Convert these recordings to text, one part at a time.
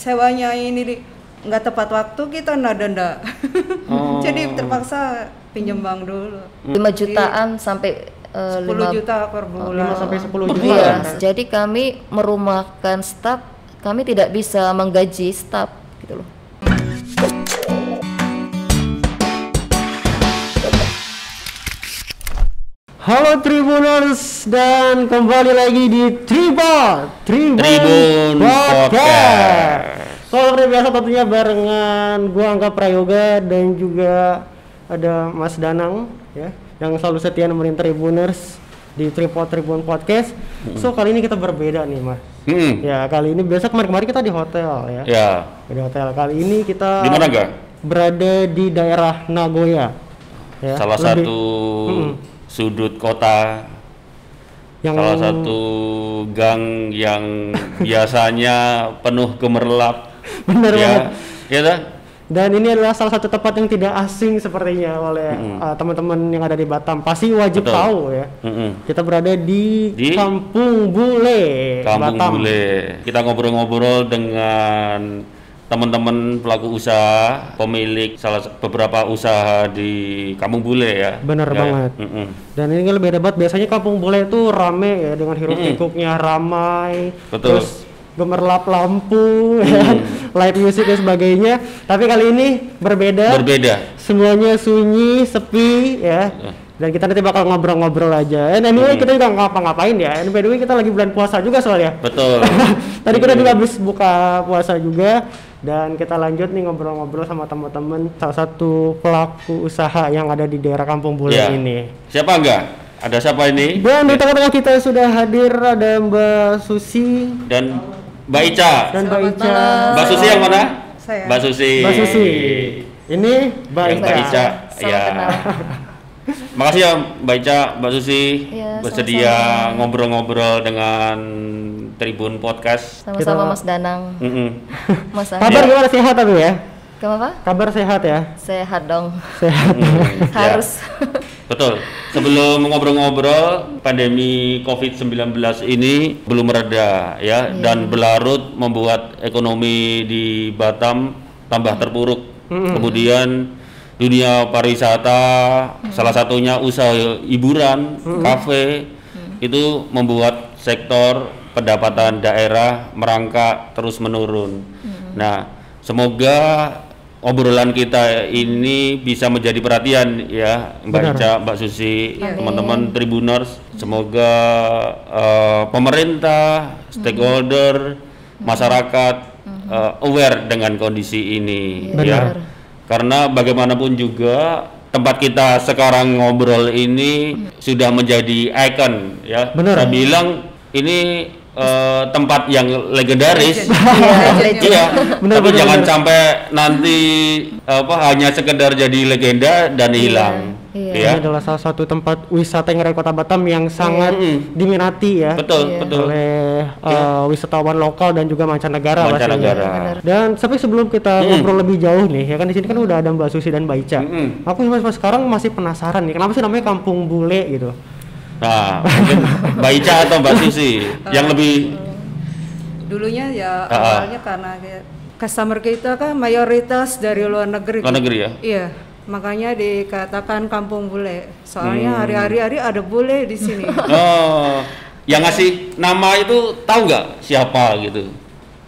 sewanya ini nggak tepat waktu kita nggak denda. Oh. Jadi terpaksa pinjam bank dulu. 5 jutaan sampai eh, 10 lima- juta per bulan. 5 sampai 10 juta. Iya, jadi kami merumahkan staf, kami tidak bisa menggaji staf gitu loh. Halo Tribuners dan kembali lagi di Tribun Tribun, Tribun Podcast. So seperti biasa tentunya barengan gua Angga Prayoga dan juga ada Mas Danang ya yang selalu setia nemenin Tribuners di Tripod Tribun Podcast. So kali ini kita berbeda nih Mas. Hmm. Ya kali ini biasa kemarin-kemarin kita di hotel ya. Ya. Di hotel kali ini kita Di mana berada di daerah Nagoya. Ya, Salah lebih- satu Mm-mm. Sudut kota, yang salah satu gang yang biasanya penuh gemerlap. benar ya. banget. Ya dah? Dan ini adalah salah satu tempat yang tidak asing sepertinya oleh uh, teman-teman yang ada di Batam. Pasti wajib Betul. tahu ya. Mm-mm. Kita berada di, Di? Kampung Bule, Kampung Batam. Bule. Kita ngobrol-ngobrol dengan teman-teman pelaku usaha, pemilik salah beberapa usaha di Kampung Bule ya. Bener Ya. banget. Mm-mm. Dan ini lebih hebat biasanya Kampung Bule itu rame ya dengan hiruk pikuknya ramai. Betul. Terus gemerlap lampu, ya, live music dan sebagainya. Tapi kali ini berbeda. Berbeda. semuanya sunyi, sepi ya. Dan kita nanti bakal ngobrol-ngobrol aja. And anyway kita juga nggak ngapa-ngapain ya. And by the way kita lagi bulan puasa juga soalnya. Betul. Tadi kita juga habis buka puasa juga dan kita lanjut nih ngobrol-ngobrol sama teman-teman salah satu pelaku usaha yang ada di daerah Kampung Bule Ya. ini. Siapa enggak? Ada siapa ini? Dan di tengah-tengah kita sudah hadir ada Mbak Susi Dan Mbak Ica. dan Mbak Ica. Mbak Susi yang mana? Saya. Mbak Susi. Mbak Susi. Ini Mbak Yang Mbak Ica. Ica. Salam Ya. Makasih ya Mbak Ica, Mbak Susi Iya, bersedia ngobrol-ngobrol dengan Tribun Podcast. Sama-sama Kita- Mas Danang, Mm-mm. Mas Kabar gimana sehat tapi ya? Kenapa? Kabar sehat ya? Sehat dong. Sehat. Mm, ya. Harus. Betul. Sebelum ngobrol-ngobrol, pandemi COVID-19 ini belum mereda ya dan berlarut membuat ekonomi di Batam tambah terpuruk. Kemudian dunia pariwisata, salah satunya usaha hiburan, kafe itu membuat sektor pendapatan daerah merangkak terus menurun. Nah, semoga obrolan kita ini bisa menjadi perhatian ya Mbak Benar. Ica, Mbak Susi, teman-teman Tribuners. Semoga eh, pemerintah, stakeholder, masyarakat eh, aware dengan kondisi ini Benar. ya. Karena bagaimanapun juga tempat kita sekarang ngobrol ini sudah menjadi ikon ya. Benar. Saya bilang ini eh, tempat yang legendaris. Legend. Iya, Benar, tapi benar, jangan benar. sampai nanti apa hanya sekedar jadi legenda dan hilang. Iya. Ya. Ini adalah salah satu tempat wisata yang ada di Kota Batam yang sangat Mm. diminati ya Betul, Iya. betul. oleh uh, wisatawan lokal dan juga mancanegara Mancanegara. pastinya. Dan tapi sebelum kita ngobrol lebih jauh nih, ya kan di sini kan udah ada Mbak Susi dan Mbak Ica. Mm-mm. Aku sampai sekarang masih penasaran nih, kenapa sih namanya Kampung Bule gitu? Nah, mungkin Mbak Ica atau Mbak Susi yang lebih Dulunya ya Ah, ah. awalnya karena kayak customer kita kan mayoritas dari luar negeri. luar negeri ya. Iya, makanya dikatakan kampung bule. Hmm. Soalnya hari-hari hari ada bule di sini. Oh, yang ngasih nama itu tahu nggak siapa gitu?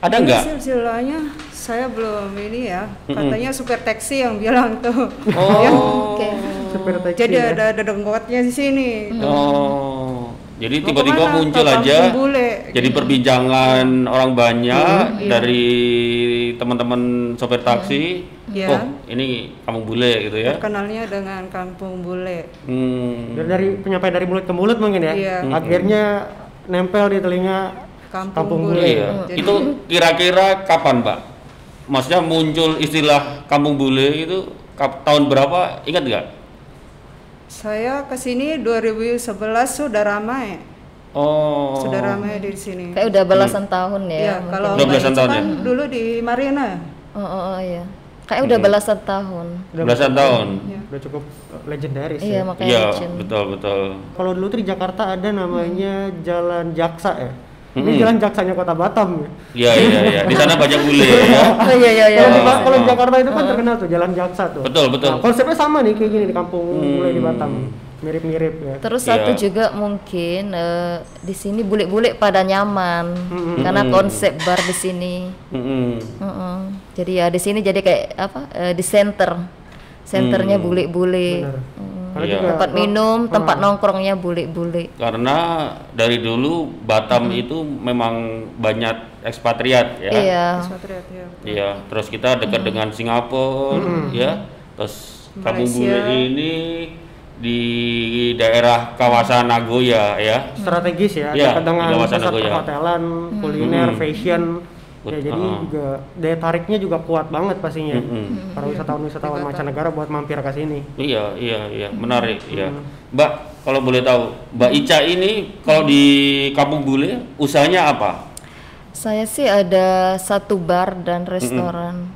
Ada nggak? Silsilahnya saya belum ini ya. Katanya super taksi yang bilang tuh. Oh, Ya, Oke. Supir taksi Jadi ya. ada ada dengkotnya di sini. oh. Jadi tiba-tiba muncul Ke aja Kampung Bule. jadi perbincangan orang banyak Iya. dari teman-teman sopir taksi. Iya. Oh, ini kamu bule gitu ya. Terkenalnya dengan kampung bule. Hmm. Dari, dari penyampaian dari mulut ke mulut mungkin ya. Iya. Akhirnya nempel di telinga Kampung, Kampung bule. Bule. Iya. Jadi- Itu kira-kira kapan, Pak? Maksudnya muncul istilah kampung bule itu tahun berapa? Ingat nggak? Saya ke sini 2011 sudah ramai, Oh. sudah ramai di sini. Kayak udah belasan tahun ya. Iya, kalau Udah belasan tahun kan ya? dulu di Marina. Oh, oh, oh iya. Kayak udah belasan tahun. Belasan tahun. udah cukup legendaris Iya, ya. makanya Iya, betul betul. Kalau dulu tuh di Jakarta ada namanya Jalan Jaksa ya. Ini jalan jaksanya kota Batam. ya. Iya iya iya. Di sana banyak bule ya. Oh iya iya iya. Kalau di, Oh, Ba- kalau di oh. Jakarta itu kan terkenal tuh jalan jaksa tuh. Betul, betul. Nah, konsepnya sama nih kayak gini di kampung mulai di Hmm. Batam. Mirip-mirip ya. Terus Iya. satu juga mungkin eh, di sini bule-bule pada nyaman karena konsep bar di sini. Mm-mm. Mm-mm. Jadi ya di sini jadi kayak apa eh, di center, centernya Hmm. bule-bule. Benar. Mm. Iya. Tempat minum, tempat nongkrongnya bule-bule. Karena dari dulu Batam itu memang banyak ekspatriat ya. Iya. Ya. Iya, terus kita dekat dengan Singapura, ya. Terus Kampung. Bule ini di daerah kawasan Nagoya ya. strategis ya, Iya, dekat dengan di kawasan pusat Nagoya. perhotelan, kuliner, Hmm. fashion. Ya, jadi ah. juga daya tariknya juga kuat banget pastinya. Mm-mm. Para wisatawan-wisatawan mancanegara buat mampir ke sini. Iya, iya, iya, menarik ya. Mbak, kalau boleh tahu, Mbak Ica ini kalau di Kampung Bule usahanya apa? Saya sih ada satu bar dan restoran.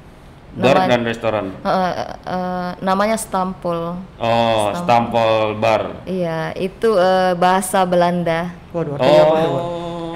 Bar Nama- dan restoran. Eh, eh, namanya Stampol. Oh, Stampol Bar. Iya, itu eh, bahasa Belanda. Waduh, artinya apa? Oh.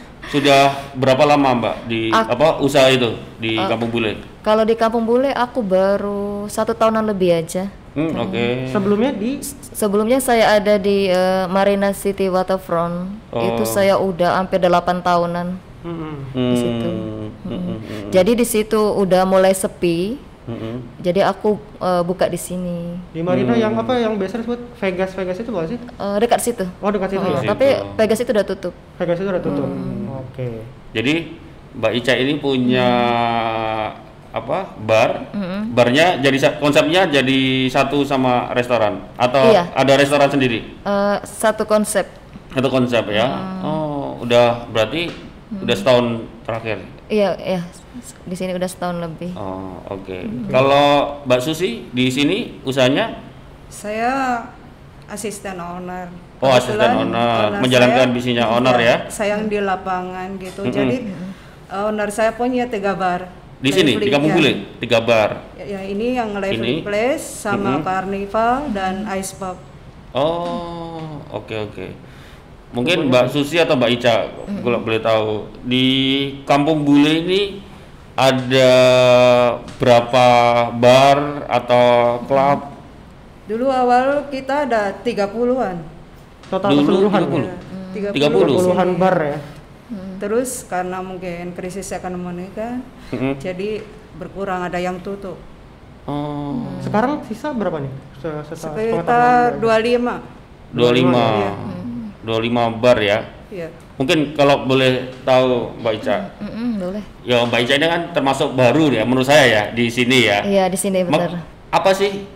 Sudah berapa lama Mbak di Ak- apa usaha itu di Kampung Bule? Kalau di Kampung Bule aku baru satu tahunan lebih aja. Hmm, oke. Sebelumnya di Sebelumnya saya ada di eh, Marina City Waterfront. Itu Oh. saya udah hampir 8 tahunan Mm-mm. di situ. Hmm, hmm, hmm, hmm, Jadi di situ udah mulai sepi. Hmm, hmm. Jadi aku eh, buka di sini. di Marina yang apa yang biasa disebut Vegas Vegas itu bukan sih? Eh, dekat situ. Oh dekat situ Eh, ya. Situ. tapi Vegas itu udah tutup. Vegas itu udah tutup. Hmm. Oke. Jadi Mbak Ica ini punya apa bar? Mm-mm. Barnya jadi konsepnya jadi satu sama restoran atau Iya. ada restoran sendiri? Eh, satu konsep. Satu konsep ya. Hmm. Oh, udah berarti udah setahun terakhir. Iya, iya. Di sini udah setahun lebih. Oh, oke. Hmm. Kalau Mbak Susi di sini usahanya Saya asisten owner. Oh, asisten owner. Menjalankan bisnisnya owner ya? Saya yang di lapangan gitu. Mm-mm. Jadi uh, owner saya punya tiga bar. di sini di Kampung ya. Bule tiga bar. Ya, ya, ini yang Lively? Place sama Mm-mm. Carnival dan Ice Pub. Oh, oke oke. Mungkin Mbak Susi atau Mbak Ica kalau boleh tahu di Kampung Bule ini ada berapa bar atau klub? Dulu awal kita ada 30-an. Total Dulu keseluruhan 30. Ya, 30. 30. puluhan bar ya. Terus karena mungkin krisis ekonomi kan, Mm-mm. jadi berkurang ada yang tutup. Oh, Sekarang sisa berapa nih? Sekitar pengetahuan 25. 25. 25 bar ya. Iya. Mungkin kalau boleh tahu Mbak Ica. Mm-mm, boleh. Ya Mbak Ica ini kan termasuk baru ya menurut saya ya di sini ya. Iya, di sini Ma- benar. apa sih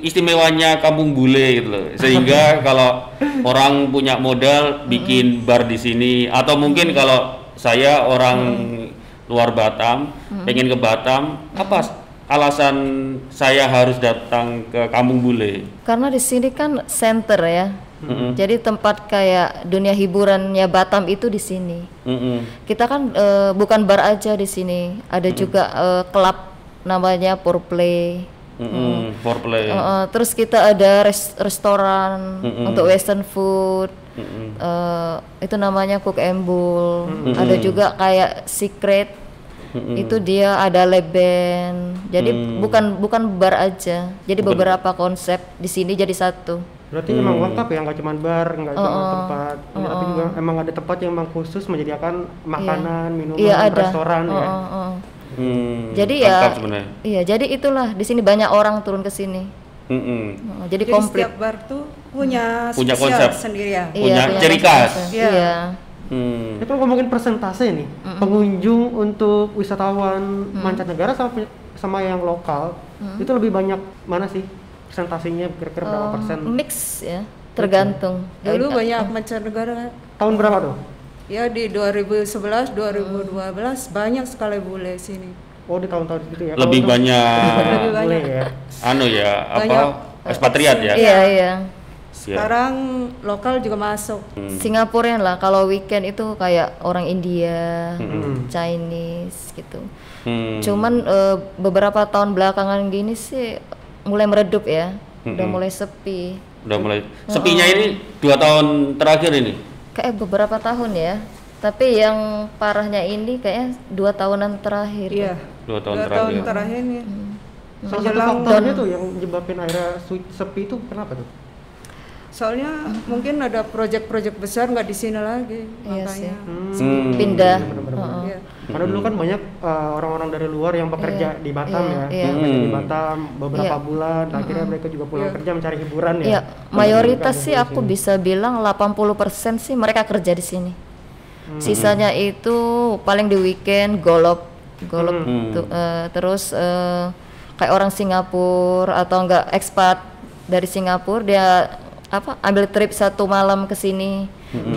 istimewanya kampung bule gitu loh sehingga kalau orang punya modal bikin bar di sini atau mungkin kalau saya orang luar Batam pengen ke Batam apa alasan saya harus datang ke kampung bule Karena di sini kan center ya. Mm-mm. Jadi tempat kayak dunia hiburannya Batam itu di sini. Mm-mm. Kita kan eh, bukan bar aja di sini, ada juga eh, klub namanya Purplay. Mm-mm. foreplay Eh, eh, terus kita ada res- restoran Mm-mm. untuk western food. Mm-mm. Eh, itu namanya Cook and Bull. Ada juga kayak Secret. Itu dia ada lab band. Jadi Mm. bukan bukan bar aja. Jadi beberapa konsep di sini jadi satu. Berarti Hmm. emang lengkap ya, nggak cuma bar, nggak cuma tempat, tapi juga emang ada tempat yang emang khusus menyediakan makanan, minuman, Iya ada. restoran Oh, ya. oh, oh. Hmm, Jadi ya sebenarnya Iya, jadi itulah di sini banyak orang turun ke sini. Mm-mm. Oh, jadi Jadi komplit. setiap bar tuh punya Punya konsep. sendiri ya. punya ciri macam-macam. khas. Iya. Iya. Hmm. Kalau ngomongin persentase nih, pengunjung untuk wisatawan mancanegara sama sama yang lokal itu lebih banyak mana sih persentasenya kira-kira berapa Um, persen? mix ya, tergantung. Dulu Eh, banyak mancanegara. Tahun berapa tuh? Ya di 2011, 2012 banyak sekali bule sini. Oh di tahun-tahun gitu ya. lebih untuk- banyak Lebih banyak. ya. anu ya Banyak, apa ekspatriat ya Iya, iya. Sekarang lokal juga masuk. Hmm. Singaporean lah kalau weekend itu kayak orang India, Hmm. Chinese gitu. Hmm. Cuman eh, beberapa tahun belakangan gini sih mulai meredup ya. Udah Mm-mm. mulai sepi. udah mulai sepinya ini dua tahun terakhir ini kayak beberapa tahun ya. Tapi yang parahnya ini kayaknya dua tahunan terakhir. Iya. Dua tahun Dua terakhir. tahun terakhir nih. Salah satu faktornya tuh yang nyebabin akhirnya sepi itu kenapa tuh? Soalnya mungkin ada proyek-proyek besar nggak di sini lagi, Iya sih. makanya. Hmm. Pindah. Bener-bener. Heeh. Iya. Karena dulu kan banyak uh, orang-orang dari luar yang bekerja Iya, di Batam iya, ya, iya. bekerja di Hmm. Batam beberapa Iya. bulan, akhirnya mereka juga pulang Iya. kerja mencari hiburan ya. Iya, mayoritas sih Gabung di aku sini. bisa bilang 80% sih mereka kerja di sini. Hmm. Sisanya itu paling di weekend golop, golop Hmm. tuh, eh, terus eh, kayak orang Singapura atau enggak ekspat dari Singapura dia apa ambil trip satu malam ke sini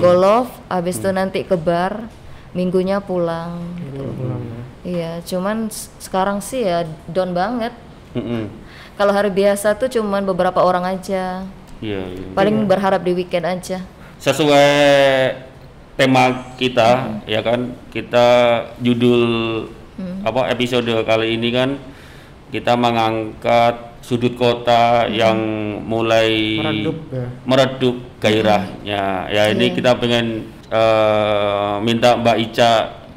golf, habis itu nanti ke bar, minggunya pulang. Gitu, pulang ya. Iya, cuman sekarang sih ya down banget. Mm-mm. Kalau hari biasa tuh cuman beberapa orang aja. Iya, iya. Paling berharap di weekend aja. Sesuai tema kita ya kan, kita judul apa episode kali ini kan kita mengangkat sudut kota yang mulai Meredup ya. meredup gairahnya. Ya ini kita pengen eh, minta Mbak Ica,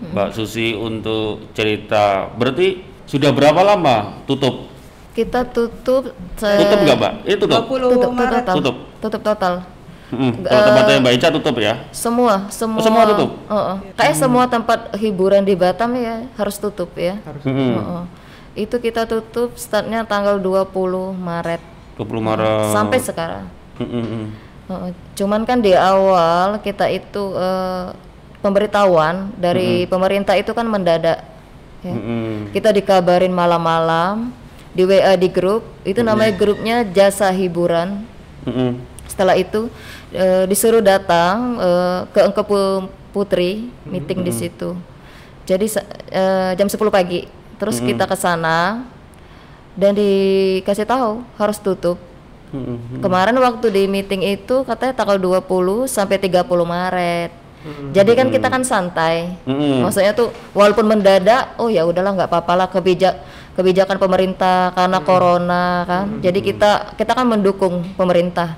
Mbak Susi untuk cerita. Berarti sudah berapa lama tutup? Kita tutup se- Tutup nggak Mbak? Ini tutup. 20 tutup, tutup Maret. total. Tutup. Tutup total. Mm-mm. Kalau tempatnya Mbak Ica tutup ya? Semua, semua. semua tutup? Heeh. Kayak semua tempat hiburan di Batam ya harus tutup ya. Harus. Mm-mm. Heeh. Itu kita tutup startnya tanggal 20 Maret 20 Maret. sampai sekarang. Heeh. Cuman kan di awal kita itu eh, pemberitahuan dari pemerintah itu kan mendadak. Ya. Mm-mm. Kita dikabarin malam-malam di WA di grup, itu namanya grupnya jasa hiburan. Mm-mm. Setelah itu eh, disuruh datang eh, ke Engke Pu- Putri meeting di situ. Jadi eh, jam 10 pagi. Terus kita ke sana dan dikasih tahu harus tutup. Mm-mm. Kemarin waktu di meeting itu katanya tanggal 20 sampai 30 Maret. Jadi kan kita kan santai. Mm-mm. Maksudnya tuh walaupun mendadak, oh ya udahlah nggak apa-apa lah kebijak kebijakan pemerintah karena corona kan. Jadi kita kita kan mendukung pemerintah.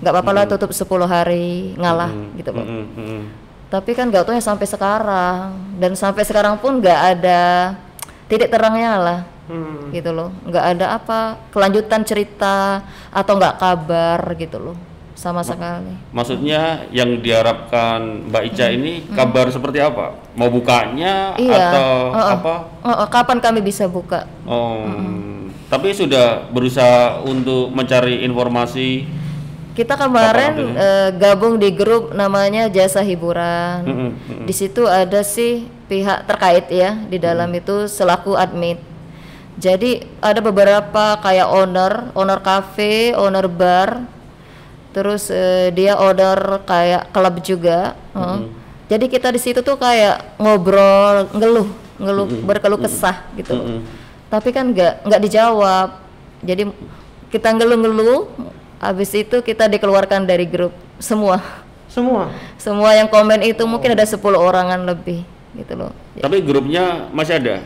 Nggak apa-apa lah tutup 10 hari ngalah gitu Pak. Mm-mm. Mm-mm. Tapi kan nggak tahu ya sampai sekarang dan sampai sekarang pun nggak ada titik terangnya lah Hmm. gitu loh nggak ada apa kelanjutan cerita atau nggak kabar gitu loh sama sekali Maksudnya yang diharapkan Mbak Ica ini kabar seperti apa? Mau bukanya iya atau Heeh. apa? Heeh, kapan kami bisa buka Oh, tapi sudah berusaha untuk mencari informasi. kita kemarin eh, gabung di grup namanya jasa hiburan Mm-mm, mm-mm. di situ ada sih pihak terkait ya di dalam itu selaku admin. Jadi ada beberapa kayak owner owner cafe owner bar terus eh, dia owner kayak klub juga heeh. jadi kita di situ tuh kayak ngobrol ngeluh ngeluh berkeluh kesah gitu loh. tapi kan nggak nggak dijawab. Jadi kita ngeluh-ngeluh habis itu kita dikeluarkan dari grup semua. Semua. semua yang komen itu mungkin ada 10 orangan lebih gitu loh Tapi grupnya masih ada.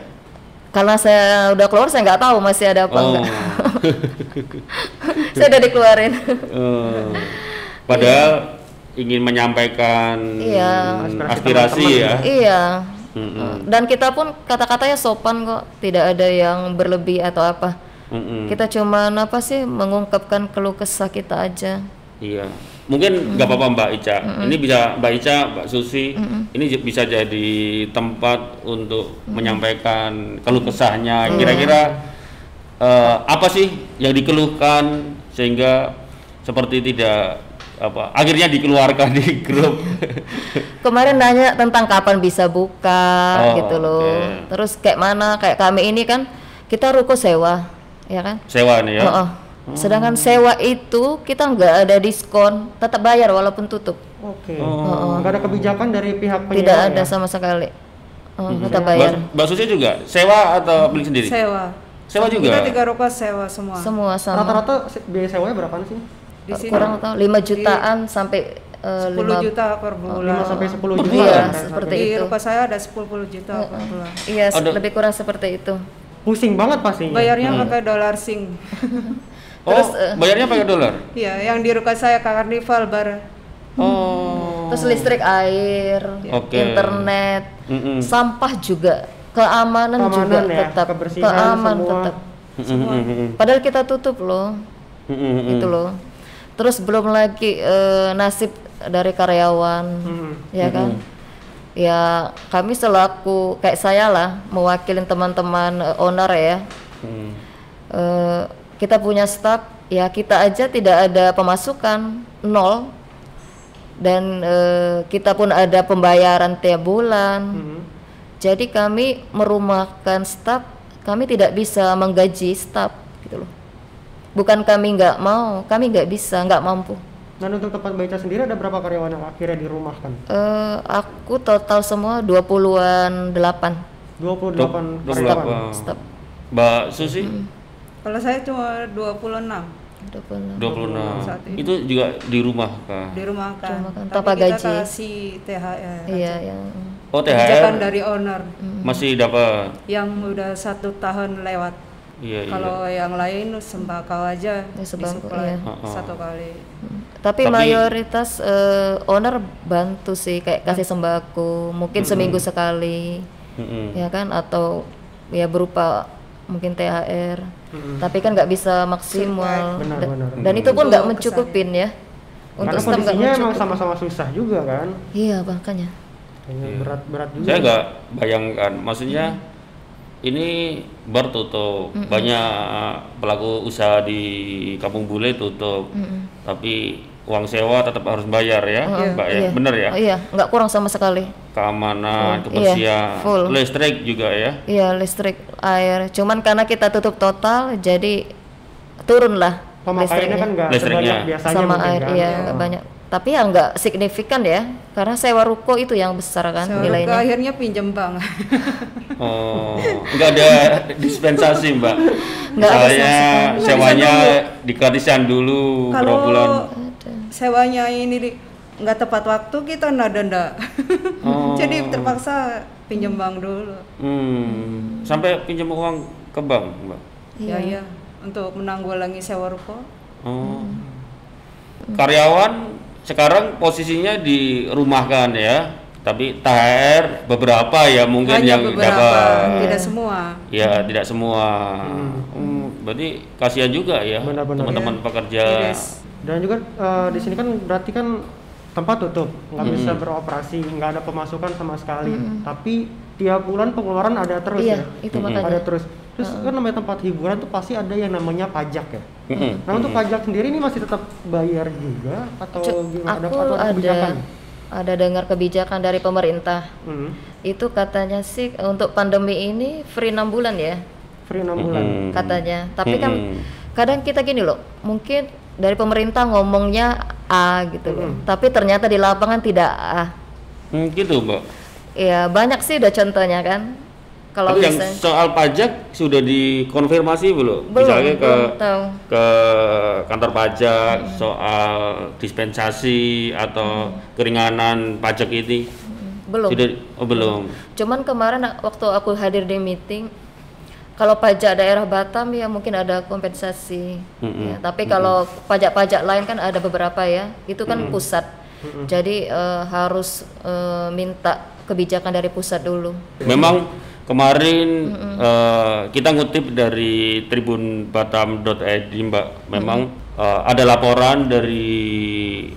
karena saya udah keluar saya nggak tahu masih ada apa Oh. enggak saya udah dikeluarin Eh, padahal ingin menyampaikan Iya. aspirasi ya. iya Mm-mm. dan kita pun kata-katanya sopan kok tidak ada yang berlebih atau apa Mm-mm. kita cuma apa sih mengungkapkan keluh kesah kita aja Iya, mungkin nggak apa-apa Mbak Ica. Ini bisa Mbak Ica, Mbak Susi, ini j- bisa jadi tempat untuk menyampaikan keluh kesahnya. Kira-kira eh, apa sih yang dikeluhkan sehingga seperti tidak apa akhirnya dikeluarkan di grup. kemarin nanya tentang kapan bisa buka Oh, gitu loh oke. terus kayak mana kayak kami ini kan kita ruko sewa ya kan Sewa nih ya. Sedangkan sewa itu kita nggak ada diskon, tetap bayar walaupun tutup. Oke. Oh. Nggak ada kebijakan dari pihak penyewa Tidak ada ya? sama sekali. Oh, Hmm. tetap bayar. Susi juga sewa atau beli sendiri? Sewa. Sewa juga. Kita tiga ruko sewa semua. Semua sama. Rata-rata biaya sewanya berapaan sih? Di sini Kurang tahu 5 jutaan sampai eh, 10 lima- juta per 5 bulan. sampai 10 juta. Iya, ya? seperti Di itu. ruko saya ada 10 juta per bulan. Iya, Ada- lebih kurang seperti itu. Pusing banget pastinya. Bayarnya Hmm. pakai dolar sing. Oh, Terus, eh, bayarnya pakai dolar. Iya, yang di ruko saya Karnival bar. Oh. terus listrik air Oke. internet Mm-mm. sampah juga keamanan, juga Keamanan ya, tetap kebersihan keamanan semua. tetap Mm-mm, mm-mm, padahal kita tutup loh mm-mm, mm-mm. gitu loh terus belum lagi eh, nasib dari karyawan Hmm. ya kan ya kami selaku kayak saya lah mewakilin teman-teman eh, owner ya Mm. Eh, kita punya staff ya kita aja tidak ada pemasukan nol. Dan eh, kita pun ada pembayaran tiap bulan. Hmm. jadi kami merumahkan staff kami tidak bisa menggaji staff gitu loh. Bukan kami nggak mau kami nggak bisa nggak mampu. Dan untuk tempat baca sendiri ada berapa karyawan yang akhirnya dirumahkan? Eh, aku total semua 20-an 8 28 Dua- dua karyawan. puluh staff. Mbak Susi Kalau saya cuma 26 26 26. Saat ini. Itu juga di rumah kah? di rumah kan. Kan, Tapi tanpa kita gaji. kasih THR. iya yang Oh Kebijakan THR dari owner masih dapat. yang udah satu tahun lewat. Iya iya. Kalau yang lain sembako aja Ya, sembako, disuplai iya. Satu kali. tapi, Tapi- mayoritas eh, owner bantu sih kayak kasih sembako mungkin seminggu sekali Mm-mm. ya kan atau ya berupa mungkin THR tapi kan nggak bisa maksimal. Benar, Da- benar. dan itu pun nggak Untuk mencukupin ya. Untuk Karena kondisinya emang sama-sama susah juga kan. iya makanya. Kayaknya berat-berat juga. Saya nggak bayangkan, maksudnya ini bar tutup, banyak pelaku usaha di Kampung Bule tutup, tapi uang sewa tetap harus bayar ya, Mbak ya, iya. bener ya? Oh, iya nggak kurang sama sekali Keamanan, Full. kebersihan, Iya, full. listrik juga ya. iya listrik air cuman karena kita tutup total jadi turun lah Pemakaiannya kan nggak Listriknya. sebanyak biasanya sama air kan. iya nggak banyak tapi ya nggak signifikan ya karena sewa ruko itu yang besar kan Saya ke nilainya akhirnya pinjam bank. Oh, nggak ada dispensasi Mbak. Nggak ada sewanya digratisan dulu berapa Kalau bulan. Sewanya ini nggak tepat waktu kita nada ndak. Oh. Jadi terpaksa pinjam bank dulu. Hmm, sampai pinjam uang ke bank, Mbak. Ya iya untuk menanggulangi sewa ruko. Oh. Karyawan sekarang posisinya dirumahkan ya, tapi THR beberapa ya mungkin Hanya yang beberapa, dapat. tidak semua. Ya, tidak semua. Hmm, berarti kasihan juga ya teman-teman pekerja. Iris. Dan juga eh, di sini kan berarti kan tempat tutup, nggak bisa beroperasi, nggak ada pemasukan sama sekali. Tapi tiap bulan pengeluaran ada terus Iya, ya. itu makanya. Ada terus. Terus kan namanya tempat hiburan tuh pasti ada yang namanya pajak ya. Mm-mm. Nah untuk pajak sendiri ini masih tetap bayar juga atau Cu- gimana? aku atau ada kebijakan? ada dengar kebijakan dari pemerintah Hmm. itu katanya sih untuk pandemi ini free 6 bulan ya Free 6 bulan. Mm-mm. katanya tapi kan Mm-mm. kadang kita gini loh mungkin dari pemerintah ngomongnya A gitu loh. Tapi ternyata di lapangan tidak A. Hmm, gitu, Mbak. ya banyak sih udah contohnya kan. Kalau yang soal pajak sudah dikonfirmasi belum? belum Misalnya ke belum tahu. ke kantor pajak soal dispensasi atau keringanan pajak ini? Belum. Sudah oh, belum. Cuman kemarin waktu aku hadir di meeting, kalau pajak daerah Batam ya mungkin ada kompensasi. Mm-mm. Ya, tapi kalau pajak-pajak lain kan ada beberapa ya, itu kan pusat. Jadi eh, harus eh, minta kebijakan dari pusat dulu. Memang kemarin eh, kita ngutip dari tribunbatam.id Mbak, memang eh, ada laporan dari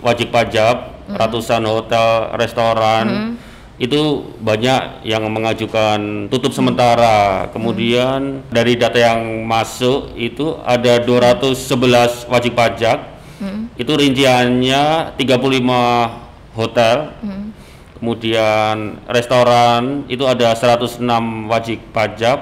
wajib pajak ratusan hotel, restoran itu banyak yang mengajukan tutup sementara. Kemudian dari data yang masuk itu ada 211 wajib pajak. Itu rinciannya 35 hotel. Kemudian restoran itu ada 106 wajib pajak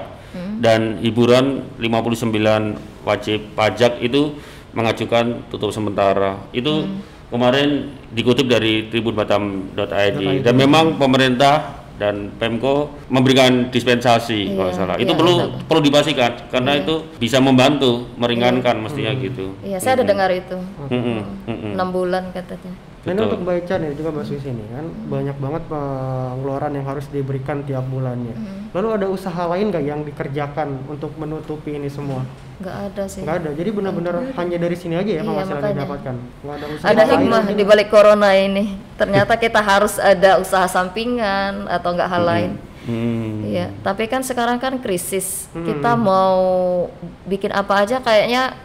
dan hiburan 59 wajib pajak itu mengajukan tutup sementara. Itu kemarin dikutip dari tribunbatam.id dan memang pemerintah dan Pemko memberikan dispensasi kalau Iya, salah. Itu iya, perlu betul. perlu dipastikan karena itu bisa membantu meringankan mestinya gitu. Iya, saya ada dengar itu. Mm-mm, mm-mm. enam bulan katanya. Nah, ini untuk Mbak Ica nih juga Mbak Susi nih kan banyak banget pengeluaran yang harus diberikan tiap bulannya. Lalu ada usaha lain nggak yang dikerjakan untuk menutupi ini semua? nggak ada sih Nggak ada. Jadi benar-benar hanya dari sini aja ya Iya, penghasilan yang makanya. didapatkan. Nggak ada usaha ada lain hikmah di balik corona ini ternyata kita harus ada usaha sampingan atau nggak hal lain Hmm. Iya, tapi kan sekarang kan krisis. Kita mau bikin apa aja kayaknya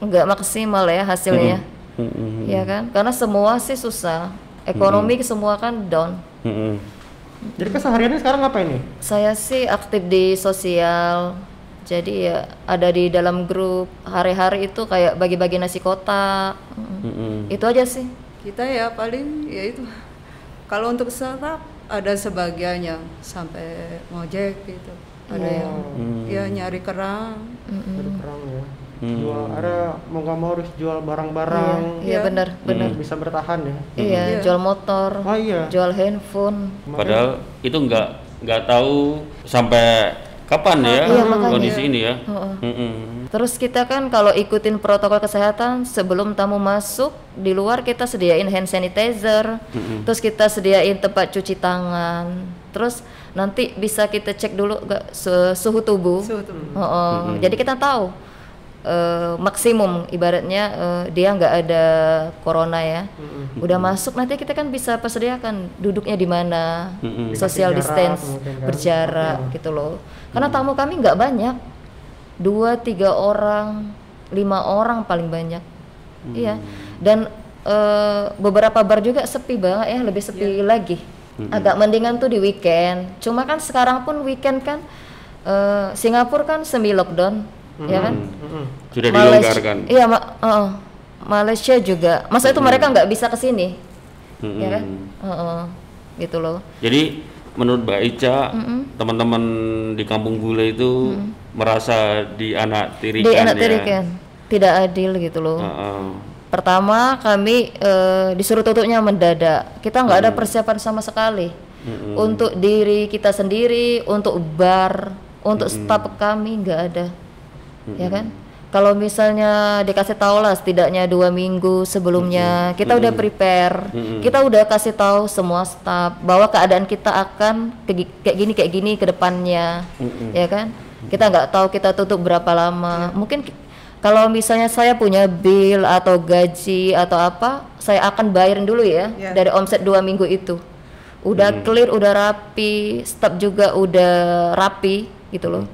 nggak maksimal ya hasilnya. Mm-mm. Iya kan? Karena semua sih susah. Ekonomi semua kan down. Mm-mm. Jadi kesehariannya sekarang apa ini? Saya sih aktif di sosial. Jadi ya ada di dalam grup. Hari-hari itu kayak bagi-bagi nasi kotak. Mm. Mm-mm. Itu aja sih. Kita ya paling ya itu. Kalau untuk startup ada sebagiannya sampai ngojek gitu. Ada yang ya nyari kerang. Dari kerang ya. Hmm. Jual ada mau nggak mau harus jual barang-barang Iya benar, benar. bisa bertahan ya. Iya, Iya. jual motor, Oh iya. jual handphone. Padahal itu nggak nggak tahu sampai kapan ya Iya, kondisi ini ya. Heeh. Mm-mm. Terus kita kan kalau ikutin protokol kesehatan sebelum tamu masuk di luar kita sediain hand sanitizer, terus kita sediain tempat cuci tangan, terus nanti bisa kita cek dulu gak su- suhu tubuh. Suhu tubuh. Heeh. Jadi kita tahu eh, maksimum ibaratnya eh, dia nggak ada corona ya. Udah masuk nanti kita kan bisa persediakan duduknya di mana, Mm-mm. social jarak distance, kan. berjarak gitu loh. Karena tamu kami nggak banyak, dua tiga orang, lima orang paling banyak. Iya. Dan eh, beberapa bar juga sepi banget ya, lebih sepi lagi. Agak mendingan tuh di weekend. Cuma kan sekarang pun weekend kan eh, Singapura kan semi lockdown, ya kan? Mm-mm. Sudah Malaysia- dilonggarkan. Iya, Ma- uh, Malaysia juga. Masa itu mereka nggak bisa ke sini, Mm-mm. ya kan? Heeh. gitu loh. Jadi menurut Mbak Ica, teman-teman di Kampung Bule itu merasa dianaktirikan Di ya. anak tirikan tidak adil gitu loh. Heeh. Pertama kami eh, disuruh tutupnya mendadak. Kita nggak ada persiapan sama sekali untuk diri kita sendiri, untuk bar, untuk staf kami nggak ada, ya kan? Kalau misalnya dikasih tahu lah setidaknya dua minggu sebelumnya kita udah prepare, kita udah kasih tahu semua staf bahwa keadaan kita akan ke- kayak gini kayak gini ke depannya, ya kan? Kita nggak tahu kita tutup berapa lama, mungkin ki- kalau misalnya saya punya bill atau gaji atau apa, saya akan bayarin dulu ya Ya. dari omset dua minggu itu. Udah clear, udah rapi, staf juga udah rapi gitu loh.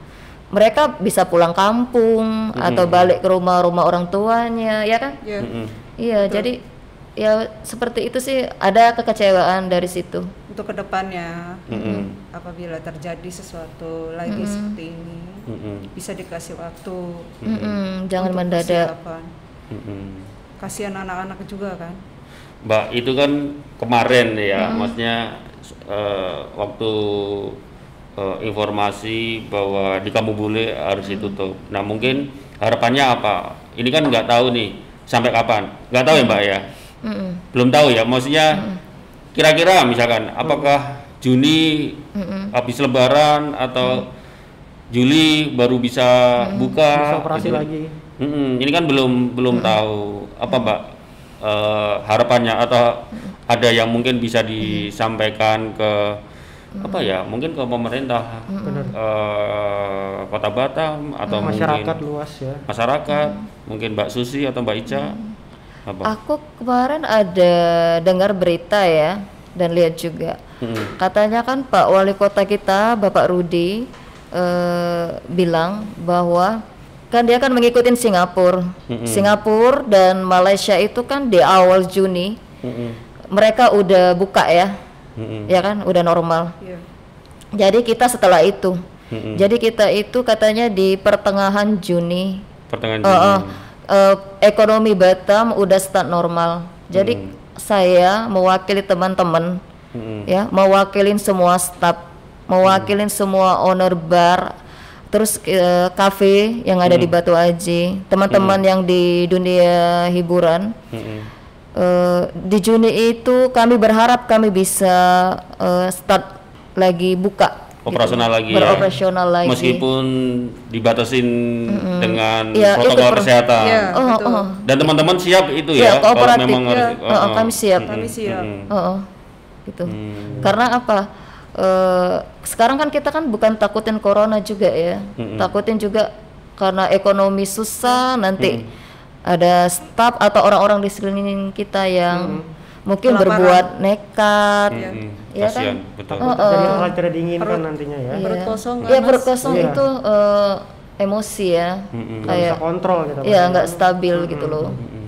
Mereka bisa pulang kampung atau balik ke rumah-rumah orang tuanya, ya kan? Ya. Mm-mm. Iya, jadi ya seperti itu sih ada kekecewaan dari situ. Untuk ke depannya Mm-mm. apabila terjadi sesuatu lagi seperti ini Mm-mm. bisa dikasih waktu Mm-mm, jangan untuk mendadak. Mm-mm. Kasihan anak-anak juga kan. Mbak itu kan kemarin ya, maksudnya eh, waktu eh, informasi bahwa di Kampung Bule harus ditutup. Nah mungkin harapannya apa? Ini kan nggak tahu nih sampai kapan. Nggak tahu ya Mbak ya. Mm-mm. Belum tahu ya. Maksudnya kira-kira misalkan apakah Juni habis Lebaran atau Juli baru bisa buka? Bisa operasi gitu. lagi. Mm-mm, ini kan belum belum tahu apa mbak eh, harapannya atau ada yang mungkin bisa disampaikan ke apa ya mungkin ke pemerintah eh, kota Batam atau Masyarakat mungkin luas ya. masyarakat mungkin Mbak Susi atau Mbak Ica apa Aku kemarin ada dengar berita ya dan lihat juga. Mm-mm. Katanya kan Pak Wali Kota kita Bapak Rudi eh, bilang bahwa kan dia kan mengikuti Singapura. Singapura dan Malaysia itu kan di awal Juni Mm-mm. mereka udah buka ya. Mm-mm. Ya kan udah normal. Iya. Jadi kita setelah itu. Mm-mm. Jadi kita itu katanya di pertengahan Juni pertengahan Juni oh. Eh, ekonomi Batam udah start normal. Jadi saya mewakili teman-teman, Mm-mm. ya, mewakilin semua staf, mewakilin semua owner bar, terus eh, kafe yang ada di Batu Aji, teman-teman yang di dunia hiburan. Mm-mm. Eh, di Juni itu kami berharap kami bisa eh, start lagi buka operasional lagi ya. beroperasional lagi. Meskipun dibatasin dengan Iya, ikut protokol per- kesehatan. Iya, Oh, betul. oh. Dan teman-teman siap itu Iya, ya kalau kooperatif, memang iya. harus. Oh, oh, kami siap. Kami siap. Oh, oh, gitu. Karena apa? Eh, sekarang kan kita kan bukan takutin corona juga ya, takutin juga karena ekonomi susah nanti ada staf atau orang-orang di sekeliling kita yang mungkin Kelaparan. berbuat nekat, Mm, ya kan? kasihan, betul. Oh, Jadi hal tidak diinginkan nantinya ya. Perut kosong, Iya, ganas. perut kosong Iya. itu eh, emosi ya, Nggak kayak bisa kontrol gitu. ya nggak stabil gitu loh,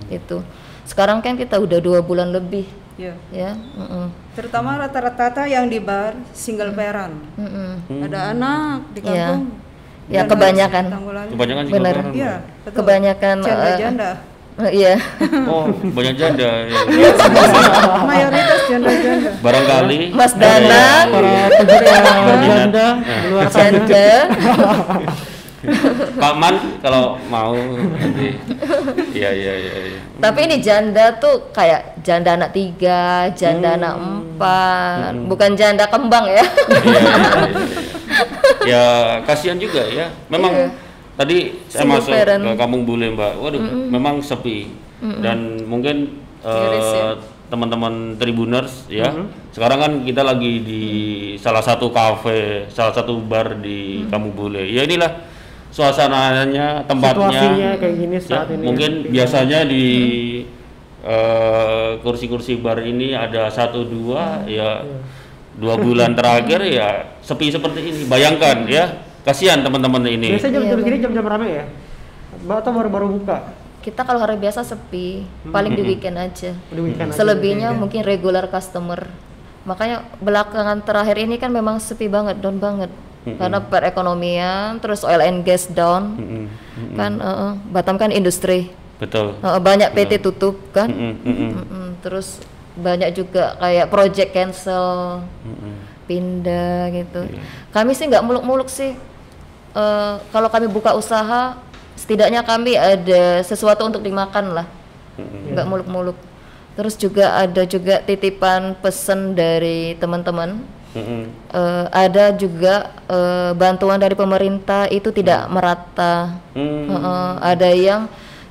itu. Sekarang kan kita udah dua bulan lebih, Iya. ya. mm-mm. Terutama rata-rata yang di bar single parent. Mm-mm. Ada anak di Hmm. Iya. Ya, dan kebanyakan. Kebanyakan juga Bener. orang. Iya, betul. Kebanyakan, eh, janda-janda. Eh, Iya. Oh, banyak janda. ya. Mayoritas janda-janda. Barangkali Mas Danang. Para janda Nah. luar. Janda. Pak Man kalau mau nanti. Iya iya iya. iya. Tapi ini janda tuh kayak janda anak tiga, janda anak empat, bukan janda kembang ya. Iya, iya, iya, iya. Ya kasihan juga ya. Memang Iya. tadi saya Single masuk parent. ke Kampung Bule Mbak. Waduh, memang sepi. Dan mungkin Miris eh, ya. teman-teman Tribuners ya. Sekarang kan kita lagi di salah satu kafe, salah satu bar di Kampung Bule. Ya inilah suasananya, tempatnya. Situasinya kayak gini Ya, saat ini. mungkin biasanya di eh, kursi-kursi bar ini ada satu dua ya dua bulan terakhir ya sepi seperti ini. Bayangkan ya, kasihan teman-teman ini. Biasanya jam Iya, jam segini jam-jam rame ya. Mbak atau baru-baru buka Kita kalau hari biasa sepi, paling di weekend aja. di weekend aja. Selebihnya mungkin regular customer. Makanya belakangan terakhir ini kan memang sepi banget, down banget. Karena perekonomian, terus oil and gas down. Kan eh, eh, Batam kan industri. Betul. Eh, banyak PT tutup kan. Terus banyak juga kayak project cancel, mm-mm. pindah gitu. Iya. Kami sih nggak muluk-muluk sih. Eh, kalau kami buka usaha, setidaknya kami ada sesuatu untuk dimakan lah, nggak muluk-muluk. Terus juga ada juga titipan pesan dari teman-teman. Mm-mm. Eh, ada juga eh, bantuan dari pemerintah itu tidak merata. Hmm. Heeh, ada yang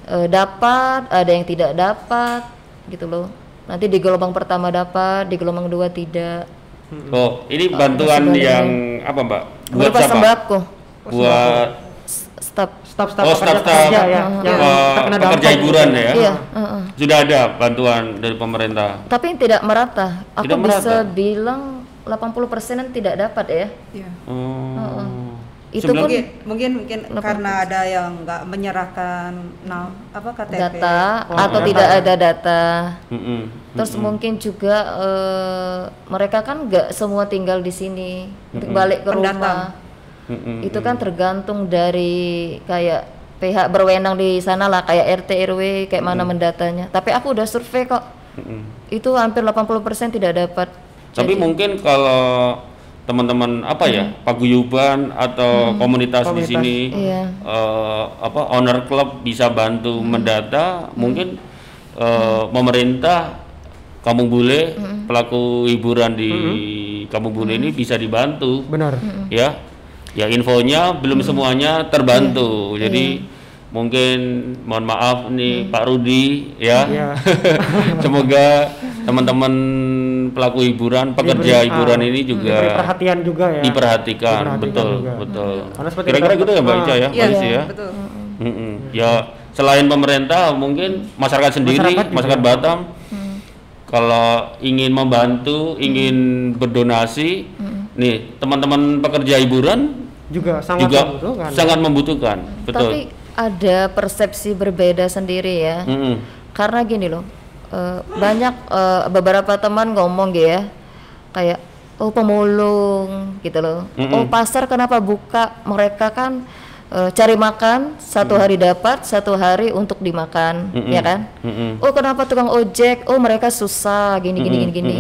eh, dapat, ada yang tidak dapat, gitu loh. Nanti di gelombang pertama dapat, di gelombang dua tidak. Oh, ini bantuan yang apa Mbak? Buat Berupa siapa? sembako, Buat S- staf. Staf-staf Oh, pekerja- staf-staf. pekerja ya, yang terkena pekerja dampak hiburan gitu. ya. Iya, heeh. Sudah ada bantuan dari pemerintah. Tapi tidak merata. Aku Tidak bisa merata. bilang 80 persenan tidak dapat ya. Iya. Oh. Itu pun Mungkin mungkin mungkin karena ada yang nggak menyerahkan nah, apa KTP. data Oh, atau data. tidak ada data. Mm-mm. Terus mungkin juga eh, mereka kan nggak semua tinggal di sini, untuk balik ke Pendatang. rumah. Mm-mm. Itu kan tergantung dari kayak pihak berwenang di sana lah, kayak RT RW kayak mana mendatanya. Tapi aku udah survei kok, Mm-mm. itu hampir 80% tidak dapat. Tapi mungkin kalau teman-teman apa ya paguyuban atau komunitas, di Komunitas. sini Iya. eh, apa owner club bisa bantu mendata mungkin eh, pemerintah Kampung Bule pelaku hiburan di Kampung Bule ini bisa dibantu. Benar. ya ya infonya belum semuanya terbantu. Jadi mungkin mohon maaf nih Pak Rudi ya. Iya. semoga teman-teman pelaku hiburan pekerja Diberi- hiburan ah, ini juga Diberi perhatian juga ya. diperhatikan, Diperhatikan betul juga. betul Karena kira-kira gitu ya Mbak Ica ya Iya, Mbak ya betul. Ya selain pemerintah mungkin masyarakat sendiri Masyarakat masyarakat Batam kalau ingin membantu ingin berdonasi nih teman-teman pekerja hiburan Juga sangat juga membutuhkan. sangat membutuhkan betul Tapi ada persepsi berbeda sendiri ya. Mm-mm. Karena gini loh, eh, banyak eh, beberapa teman ngomong gitu ya, kayak oh pemulung gitu loh. Oh pasar kenapa buka? Mereka kan eh, cari makan satu hari dapat, satu hari untuk dimakan, ya kan? Mm-mm. Oh kenapa tukang ojek? Oh mereka susah gini gini gini gini.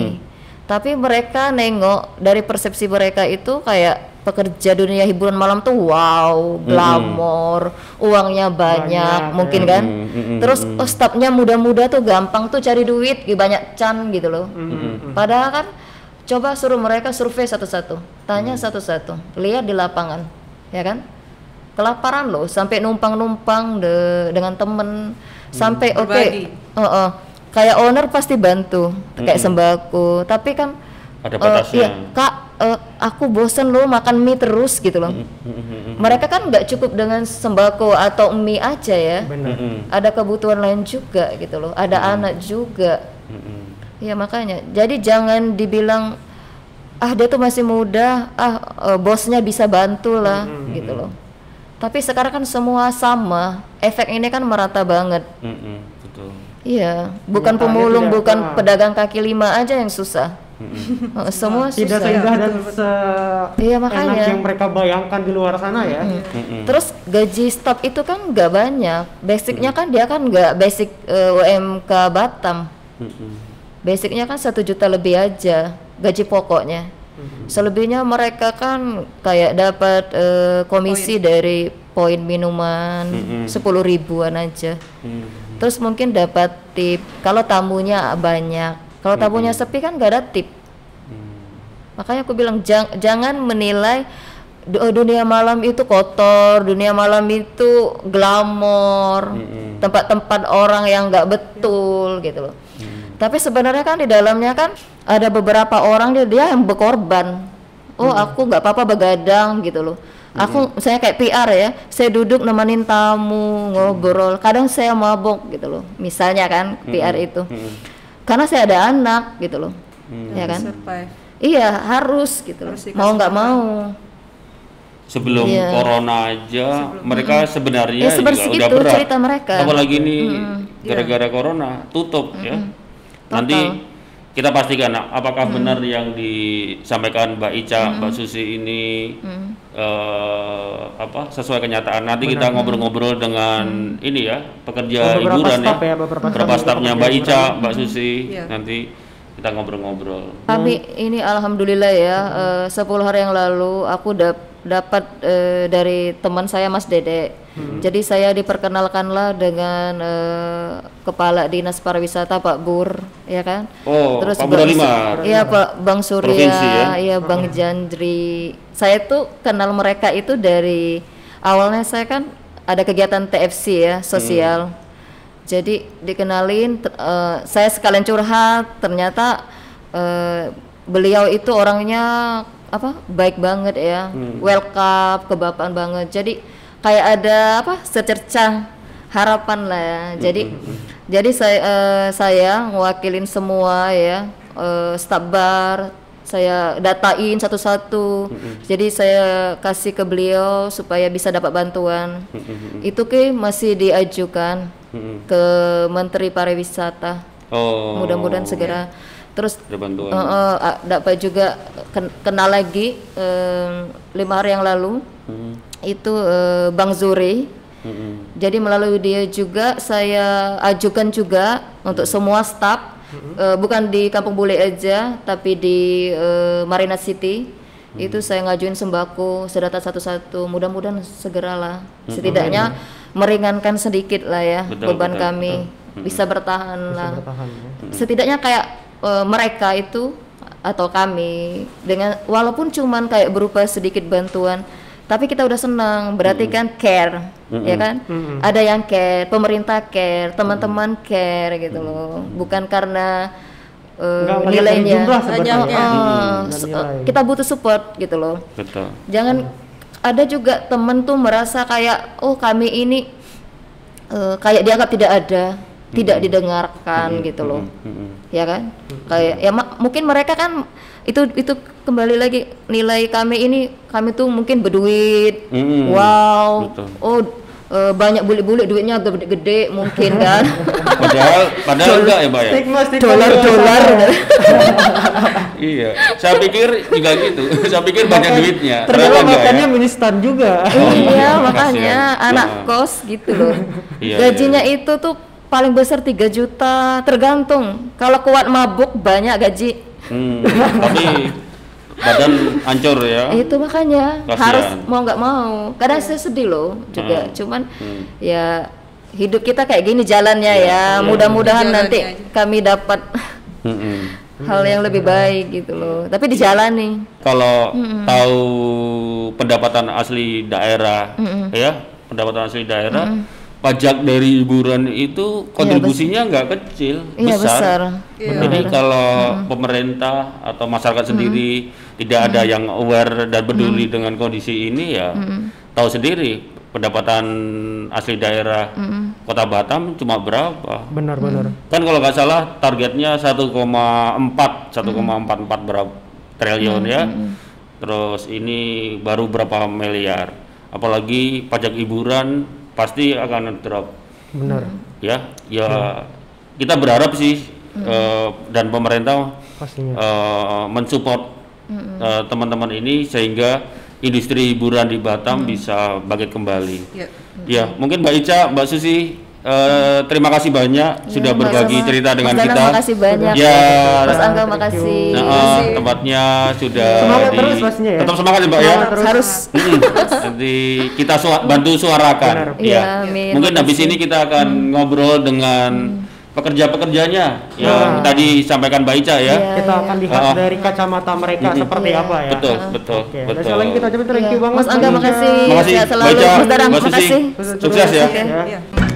Tapi mereka nengok dari persepsi mereka itu kayak pekerja dunia hiburan malam tuh wow, glamor, uangnya banyak, Banyak, mungkin ya. kan. Terus oh, stafnya muda-muda tuh gampang tuh cari duit, banyak can gitu loh. Padahal kan coba suruh mereka survei satu-satu. tanya satu-satu. Lihat di lapangan ya kan? Kelaparan loh sampai numpang-numpang de- dengan temen. Sampai oke Berbagi. uh, uh, kayak owner pasti bantu kayak sembako. Tapi kan Ada eh, batasnya. iya, kak eh, aku bosen loh makan mie terus gitu loh. Mereka kan nggak cukup dengan sembako atau mie aja ya. Benar. Mm-mm. ada kebutuhan lain juga gitu loh. Ada anak juga. Mm-mm. ya makanya. Jadi jangan dibilang ah dia tuh masih muda. Ah eh, bosnya bisa bantu lah gitu loh. Tapi sekarang kan semua sama. Efek ini kan merata banget. Mm-mm. Iya bukan Nyatanya pemulung tidak- bukan ah. pedagang kaki lima aja yang susah. Eh, semua tidak susah seindah dan se Iya, enak makanya. yang mereka bayangkan di luar sana ya Mm-mm. Terus gaji staf itu kan nggak banyak. Basicnya kan dia kan nggak basic eh, UMK Batam. Basicnya kan satu juta lebih aja gaji pokoknya. Selebihnya mereka kan kayak dapat eh, komisi dari poin minuman sepuluh ribuan aja. Mm. Terus mungkin dapat tip. Kalau tamunya banyak. Kalau tamunya sepi kan nggak ada tip. Makanya aku bilang jang- jangan menilai oh, dunia malam itu kotor, dunia malam itu glamor, tempat-tempat orang yang nggak betul gitu loh. Tapi sebenarnya kan di dalamnya kan ada beberapa orang dia, dia yang berkorban. Oh aku nggak apa-apa begadang gitu loh. Aku saya kayak PR ya, saya duduk nemenin tamu ngobrol. Kadang saya mabok gitu loh. Misalnya kan PR itu, karena saya ada anak gitu loh, ya kan? survive Iya harus gitu loh. Harus Mau nggak mau. Sebelum Iya. corona aja mereka sebenarnya Ya, juga udah itu berat. cerita mereka. Apalagi ini gara-gara corona tutup ya. Nanti kita pastikan apakah benar yang disampaikan Mbak Ica, Mbak Susi ini eh, apa sesuai kenyataan. Nanti kita ngobrol-ngobrol dengan ini ya pekerja Beberapa hiburan ya. ya, beberapa Beberapa stafnya Mbak Ica, hiburan. Mbak Susi. Iya. Nanti kita ngobrol-ngobrol. Tapi ini alhamdulillah ya, eh, 10 hari yang lalu aku dap- dapat eh, dari teman saya Mas Dede. Jadi saya diperkenalkanlah dengan eh, kepala dinas pariwisata Pak Bur, ya kan? Oh, Pak Bang- Buralimar. Iya Pak Bang Surya, ya? iya Bang Jandri. Saya tuh kenal mereka itu dari awalnya saya kan ada kegiatan TFC ya sosial. Jadi dikenalin, eh, saya sekalian curhat. Ternyata eh, beliau itu orangnya apa baik banget ya, welcome, kebapaan banget. Jadi kayak ada apa secercah harapan lah ya. Jadi jadi saya eh, saya mewakilin semua ya eh, staf bar saya datain satu-satu. Jadi saya kasih ke beliau supaya bisa dapat bantuan. Itu ke masih diajukan ke Menteri Pariwisata. Oh. Mudah-mudahan segera. Terus Ada bantuan. eh, ah, dapat juga ken- kenal lagi eh, lima hari yang lalu. Itu eh, Bang Zuri. Mm-mm. Jadi melalui dia juga saya ajukan juga untuk semua staf eh, bukan di Kampung Bule aja tapi di eh, Marina City. Itu saya ngajuin sembako sedata satu-satu. Mudah-mudahan segeralah setidaknya meringankan sedikit lah ya Betul, beban betul, kami. bisa bertahan lah. bertahan ya. setidaknya kayak eh, mereka itu atau kami dengan walaupun cuman kayak berupa sedikit bantuan tapi kita udah senang. Berarti kan care ya kan? Ada yang care pemerintah care teman-teman care gitu loh. Bukan karena eh, Nggak dari nilainya. jumlah. Oh, se- nilai. kita butuh support gitu loh. Betul. jangan ada juga temen tuh merasa kayak oh kami ini eh, kayak dianggap tidak ada tidak didengarkan gitu loh Mm-mm. ya kan kayak ya ma- mungkin mereka kan itu itu kembali lagi nilai kami ini kami tuh mungkin berduit Mm-mm. wow Betul. oh eh, banyak bule-bule duitnya gede-gede mungkin kan Padahal padahal enggak ya, Mbak ya? Stigma dolar-dolar Iya. Saya pikir juga gitu. Saya pikir banyak duitnya. Ternyata makannya ya. mini juga. iya Kasihan. makanya anak Heeh. kos gitu loh Iya, gajinya itu tuh paling besar 3 juta tergantung kalau kuat mabuk banyak gaji Hmm, tapi badan hancur ya. itu makanya Kasihan. harus mau nggak mau kadang saya sedih loh juga Hmm. cuman Hmm. ya hidup kita kayak gini jalannya ya mudah-mudahan Jalannya nanti aja. kami dapat Mm-mm. hal yang lebih baik gitu loh. Tapi dijalani. Kalau tahu pendapatan asli daerah, ya pendapatan asli daerah, pajak dari hiburan itu kontribusinya nggak kecil, Iya besar. Jadi kalau pemerintah atau masyarakat sendiri tidak ada yang aware dan peduli dengan kondisi ini ya tahu sendiri pendapatan asli daerah Kota Batam cuma berapa? Benar-benar. Kan kalau nggak salah targetnya 1,4 1,44 berapa triliun ya. Terus ini baru berapa miliar. Apalagi pajak hiburan pasti akan drop Benar. ya. Ya kita berharap sih eh, dan pemerintah Pastinya. eh, mensupport eh, teman-teman ini sehingga industri hiburan di Batam bisa bangkit kembali. Ya. Ya, mungkin Mbak Ica, Mbak Susi, eh, terima kasih banyak sudah Iya, berbagi sama-sama. cerita dengan Mas kita. makasih banyak. Ya, Mas Angga makasih. nah, eh, tempatnya sudah Semangat di- terus pastinya ya. Tetap semangat ya, Mbak ya. Terus. Harus Hmm, Nanti kita sua- bantu suarakan. Benar. Ya. Iya, amin. Mungkin habis ini kita akan ngobrol dengan pekerja-pekerjanya yang tadi sampaikan Mbak Ica ya. Iya. kita akan lihat Ah. dari kacamata mereka seperti apa ya. Betul, betul, Oke, dan betul. lagi kita ucapin thank you Iya. banget. Mas Angga makasih. Makasih, Mbak selalu. Ica, Mas Susi. makasih. Sukses ya. Ya. Ya.